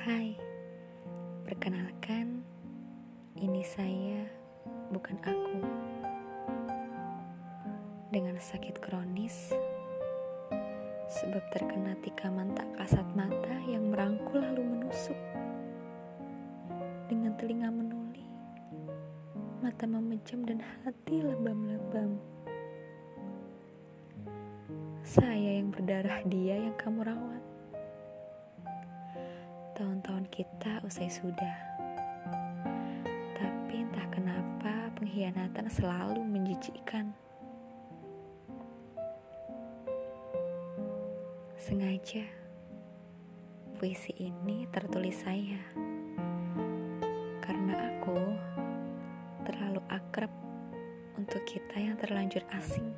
Hai, perkenalkan, ini saya, bukan aku. Dengan sakit kronis, sebab terkena tikaman tak kasat mata yang merangkul lalu menusuk. Dengan telinga menuli, mata memejam dan hati lebam-lebam. Saya yang berdarah dia yang kamu rawat kita usai sudah. Tapi entah kenapa pengkhianatan selalu menjijikkan. Sengaja puisi ini tertulis saya. Karena aku terlalu akrab untuk kita yang terlanjur asing.